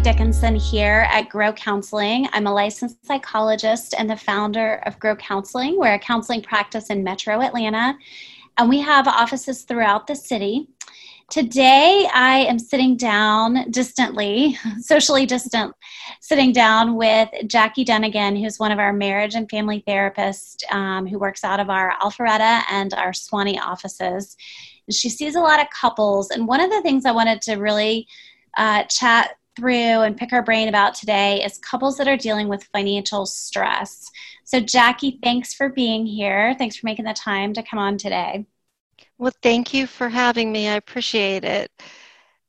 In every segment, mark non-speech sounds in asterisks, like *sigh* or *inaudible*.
Dickinson here at Grow Counseling. I'm a licensed psychologist and the founder of Grow Counseling. We're a counseling practice in Metro Atlanta, and we have offices throughout the city. Today, I am sitting down distantly, *laughs* socially distant, sitting down with Jackie Dunnigan, who's one of our marriage and family therapists um, who works out of our Alpharetta and our Suwanee offices. And She sees a lot of couples, and one of the things I wanted to really uh, chat through and pick our brain about today is couples that are dealing with financial stress. So, Jackie, thanks for being here. Thanks for making the time to come on today. Well, thank you for having me. I appreciate it.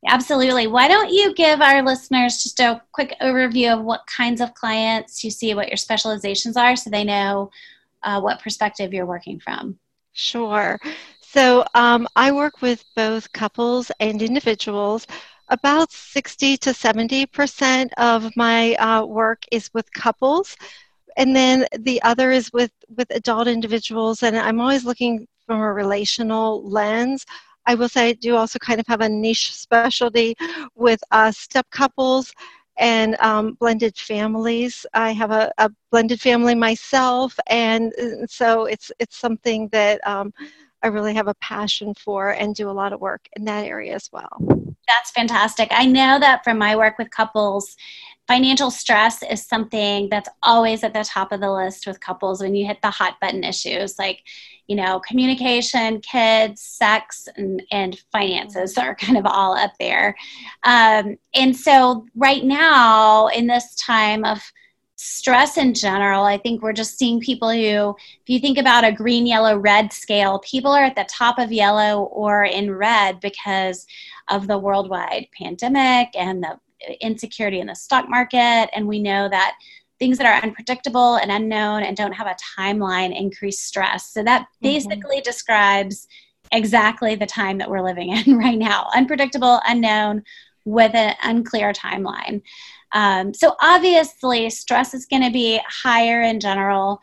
Absolutely. Why don't you give our listeners just a quick overview of what kinds of clients you see, what your specializations are, so they know uh, what perspective you're working from? Sure. So um, I work with both couples and individuals. About 60 to 70% of my uh, work is with couples. And then the other is with, with adult individuals. And I'm always looking from a relational lens. I will say I do also kind of have a niche specialty with uh, step couples and um, blended families. I have a, a, blended family myself, and uh, so it's it's something that um, I really have a passion for and do a lot of work in that area as well. That's fantastic. I know that from my work with couples, financial stress is something that's always at the top of the list with couples when you hit the hot button issues like you know communication kids sex and, and finances are kind of all up there um, and so right now in this time of stress in general i think we're just seeing people who if you think about a green yellow red scale people are at the top of yellow or in red because of the worldwide pandemic and the insecurity in the stock market and we know that things that are unpredictable and unknown and don't have a timeline increase stress so that mm-hmm. basically mm-hmm. describes exactly the time that we're living in *laughs* right now unpredictable unknown with an unclear timeline um, so obviously, stress is going to be higher in general.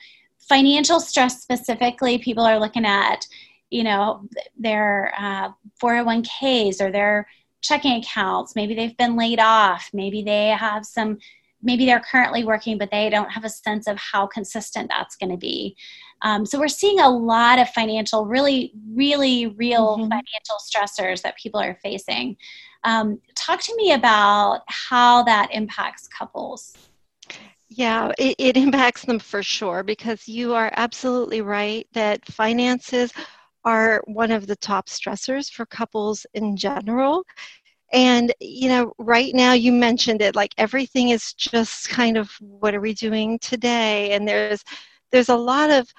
Financial stress specifically, people are looking at, you know, their uh, 401ks or their checking accounts. Maybe they've been laid off. Maybe they have some. Maybe they're currently working, but they don't have a sense of how consistent that's going to be. Um, so we're seeing a lot of financial, really, really real mm-hmm. financial stressors that people are facing. Um, talk to me about how that impacts couples. Yeah, it, it impacts them for sure because you are absolutely right that finances are one of the top stressors for couples in general. And, you know, right now you mentioned it, like everything is just kind of what are we doing today? And there's there's a lot of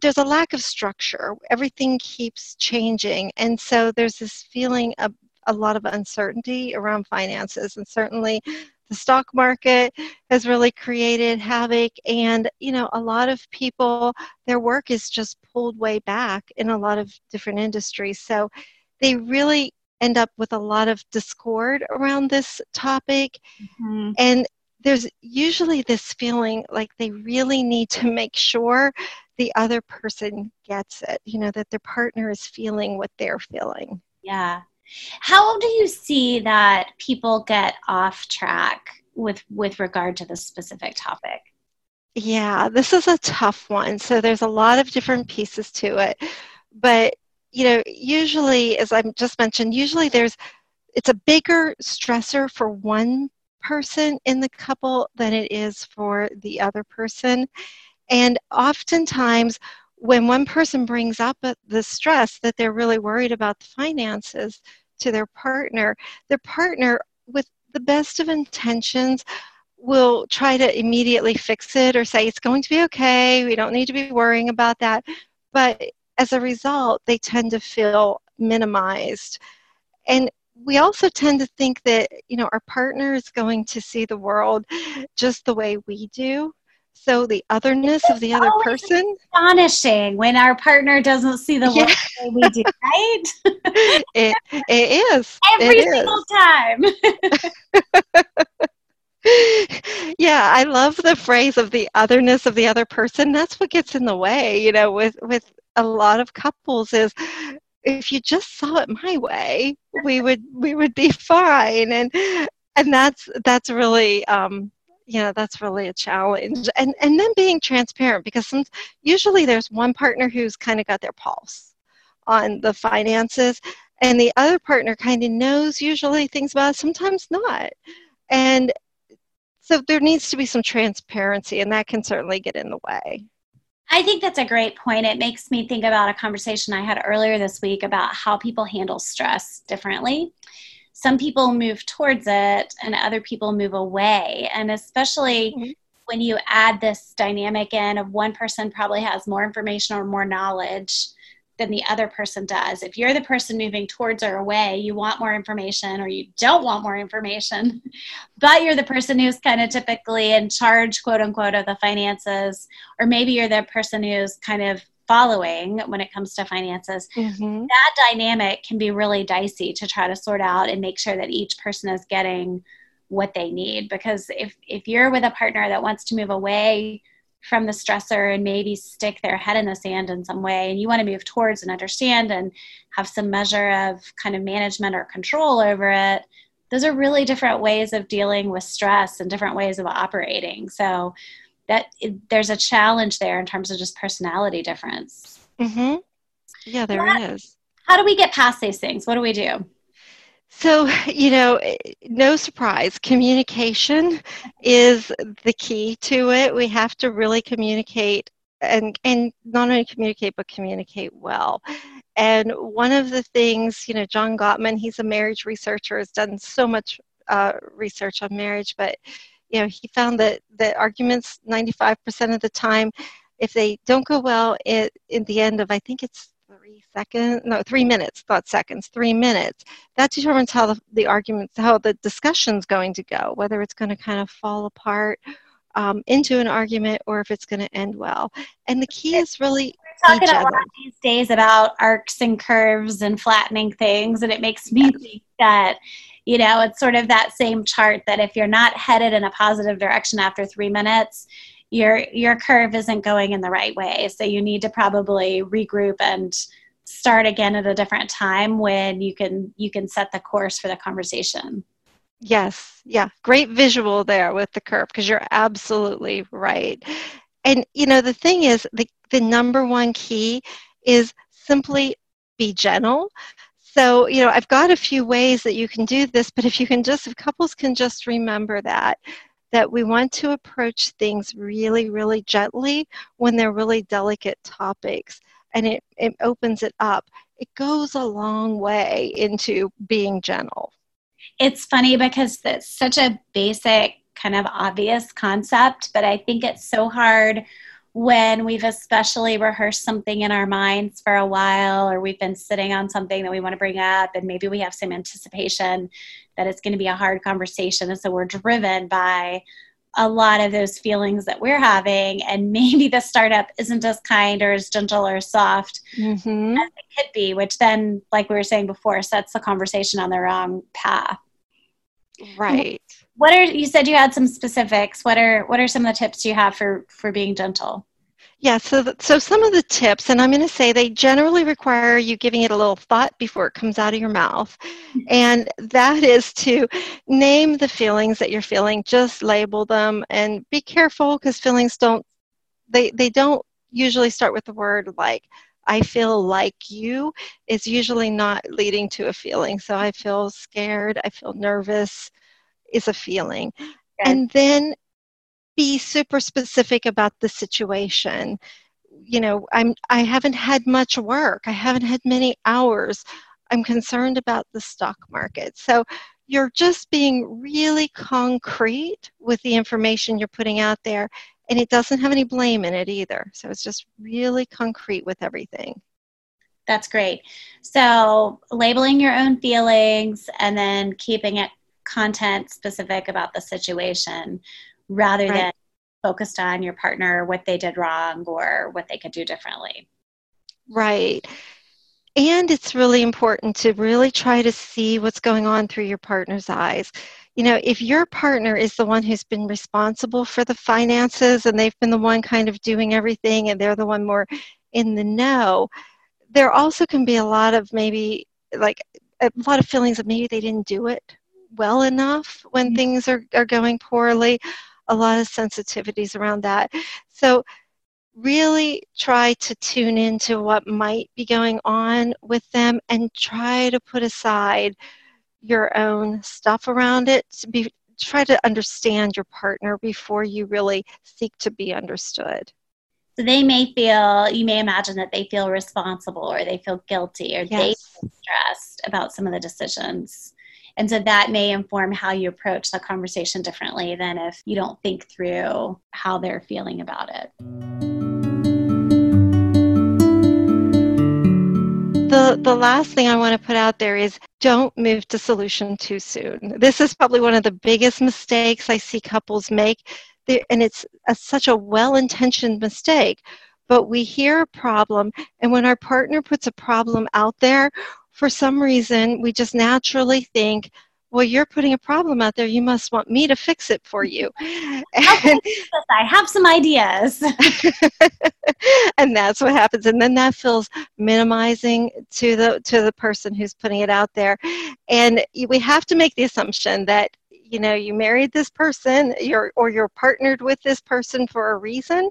there's a lack of structure. Everything keeps changing. And so there's this feeling of a lot of uncertainty around finances and certainly the stock market has really created havoc and you know a lot of people their work is just pulled way back in a lot of different industries. So they really end up with a lot of discord around this topic mm-hmm. and there's usually this feeling like they really need to make sure the other person gets it you know that their partner is feeling what they're feeling. Yeah how do you see that people get off track with with regard to this specific topic? Yeah, this is a tough one. So there's a lot of different pieces to it. But you know, usually as I just mentioned, usually there's it's a bigger stressor for one person in the couple than it is for the other person. And oftentimes when one person brings up the stress that they're really worried about the finances to their partner, their partner, with the best of intentions, will try to immediately fix it or say it's going to be okay, we don't need to be worrying about that. But as a result, they tend to feel minimized. And we also tend to think that you know our partner is going to see the world just the way we do so the otherness of the other person? astonishing when our partner doesn't see the yeah. way we do right? *laughs* It, it is. Every it single is. time. *laughs* Yeah i love the phrase of the otherness of the other person. That's what gets in the way you know with with a lot of couples is if you just saw it my way we would we would be fine. And and that's that's really um, know that's really a challenge and and then being transparent because some, usually there's one partner who's kind of got their pulse on the finances and the other partner kind of knows usually things about it sometimes not and so there needs to be some transparency and that can certainly get in the way I think that's a great point. It makes me think about a conversation I had earlier this week about how people handle stress differently some people move towards it and other people move away. And especially mm-hmm. when you add this dynamic in of one person probably has more information or more knowledge than the other person does. If you're the person moving towards or away, you want more information or you don't want more information, *laughs* but you're the person who's kind of typically in charge, quote unquote, of the finances, or maybe you're the person who's kind of following when it comes to finances, mm-hmm. that dynamic can be really dicey to try to sort out and make sure that each person is getting what they need. Because if, if you're with a partner that wants to move away from the stressor and maybe stick their head in the sand in some way, and you want to move towards and understand and have some measure of kind of management or control over it, those are really different ways of dealing with stress and different ways of operating. So, that it, there's a challenge there in terms of just personality difference. Mm-hmm. Yeah, there how, is. How do we get past these things? What do we do? So, *laughs* you know, no surprise, communication is the key to it. We have to really communicate and, and not only communicate, but communicate well. And one of the things, you know, John Gottman, he's a marriage researcher, has done so much uh, research on marriage, but you know, he found that the arguments 95% of the time, if they don't go well, it, in the end of, I think it's three seconds, no, three minutes, not seconds, three minutes, that determines how the, the arguments, how the discussion's going to go, whether it's going to kind of fall apart um, into an argument or if it's going to end well. And the key is really We're talking a lot these days about arcs and curves and flattening things, and it makes me yes. think that you know it's sort of that same chart that if you're not headed in a positive direction after three minutes your your curve isn't going in the right way. So you need to probably regroup and start again at a different time when you can you can set the course for the conversation. Yes. Yeah. Great visual there with the curve because you're absolutely right. And you know the thing is the, the number one key is simply be gentle so, you know, I've got a few ways that you can do this, but if you can just, if couples can just remember that, that we want to approach things really, really gently when they're really delicate topics and it, it opens it up. It goes a long way into being gentle. It's funny because it's such a basic, kind of obvious concept, but I think it's so hard when we've especially rehearsed something in our minds for a while or we've been sitting on something that we want to bring up and maybe we have some anticipation that it's going to be a hard conversation and so we're driven by a lot of those feelings that we're having and *laughs* maybe the startup isn't as kind or as gentle or soft mm-hmm. as it could be which then like we were saying before sets the conversation on the wrong path right what are you said you had some specifics. What are what are some of the tips you have for for being gentle? Yeah so th- so some of the tips and i'm going to say they generally require you giving it a little thought before it comes out of your mouth. And that is to name the feelings that you're feeling just label them and be careful because feelings don't they they don't usually start with the word like I feel like you. Is usually not leading to a feeling. So I feel scared, I feel nervous, is a feeling. Okay. And then be super specific about the situation. You know, I'm I haven't had much work. I haven't had many hours. I'm concerned about the stock market. So you're just being really concrete with the information you're putting out there and it doesn't have any blame in it either. So it's just really concrete with everything. That's great. So labeling your own feelings and then keeping it content specific about the situation rather right. than focused on your partner, what they did wrong or what they could do differently. Right. And it's really important to really try to see what's going on through your partner's eyes. You know, if your partner is the one who's been responsible for the finances and they've been the one kind of doing everything and they're the one more in the know, there also can be a lot of maybe like a lot of feelings of maybe they didn't do it well enough when mm-hmm. things are, are going poorly. A lot of sensitivities around that. So, really try to tune into what might be going on with them and try to put aside your own stuff around it to be try to understand your partner before you really seek to be understood so they may feel you may imagine that they feel responsible or they feel guilty or yes. they feel stressed about some of the decisions and so that may inform how you approach the conversation differently than if you don't think through how they're feeling about it. The, the last thing I want to put out there is don't move to solution too soon. This is probably one of the biggest mistakes I see couples make, and it's a, such a well intentioned mistake. But we hear a problem, and when our partner puts a problem out there, for some reason, we just naturally think, well, you're putting a problem out there. You must want me to fix it for you. *laughs* And, I have some ideas. *laughs* and that's what happens. And then that feels minimizing to the to the person who's putting it out there. And we have to make the assumption that you know you married this person, you're or you're partnered with this person for a reason,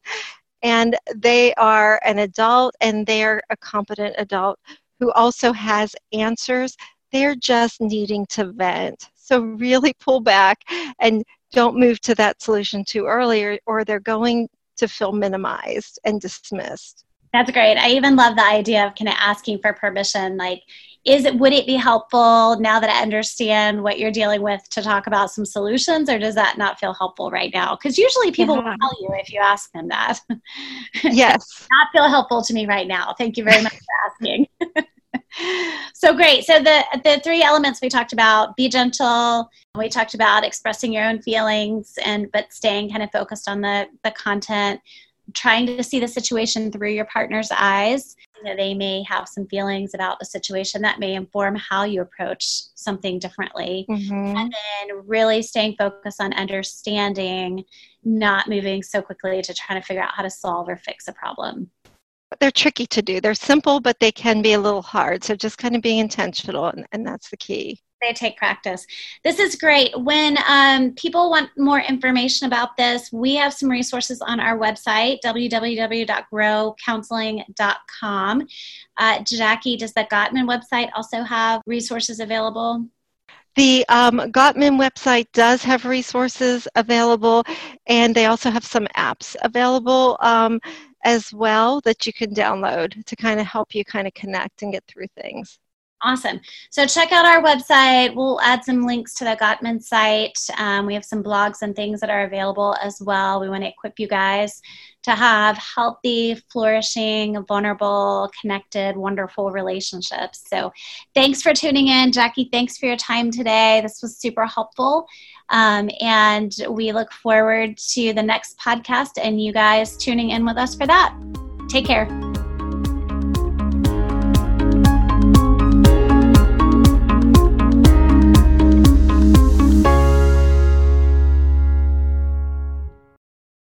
and they are an adult and they are a competent adult who also has answers. They're just needing to vent. So really *laughs* pull back and don't move to that solution too early, or, they're going to feel minimized and dismissed. That's great. I even love the idea of kind of asking for permission. Like, is it would it be helpful now that I understand what you're dealing with to talk about some solutions, or does that not feel helpful right now? Because usually people yeah. will tell you if you ask them that. *laughs* Yes. not feel helpful to me right now. Thank you very much for asking. So great. So the the three elements we talked about: be gentle. We talked about expressing your own feelings, and but staying kind of focused on the the content. Trying to see the situation through your partner's eyes. You know, they may have some feelings about the situation that may inform how you approach something differently. Mm-hmm. And then really staying focused on understanding, not moving so quickly to try to figure out how to solve or fix a problem they're tricky to do. They're simple, but they can be a little hard. So just kind of being intentional, and, and that's the key. They take practice. This is great. When um, people want more information about this, we have some resources on our website, www.growcounseling.com. Uh, Jackie, does the Gottman website also have resources available? The um, Gottman website does have resources available, and they also have some apps available. Um, as well that you can download to kind of help you kind of connect and get through things. Awesome. So check out our website. We'll add some links to the Gottman site. Um, we have some blogs and things that are available as well. We want to equip you guys to have healthy, flourishing, vulnerable, connected, wonderful relationships. So thanks for tuning in. Jackie, thanks for your time today. This was super helpful. Um, and we look forward to the next podcast and you guys tuning in with us for that. Take care.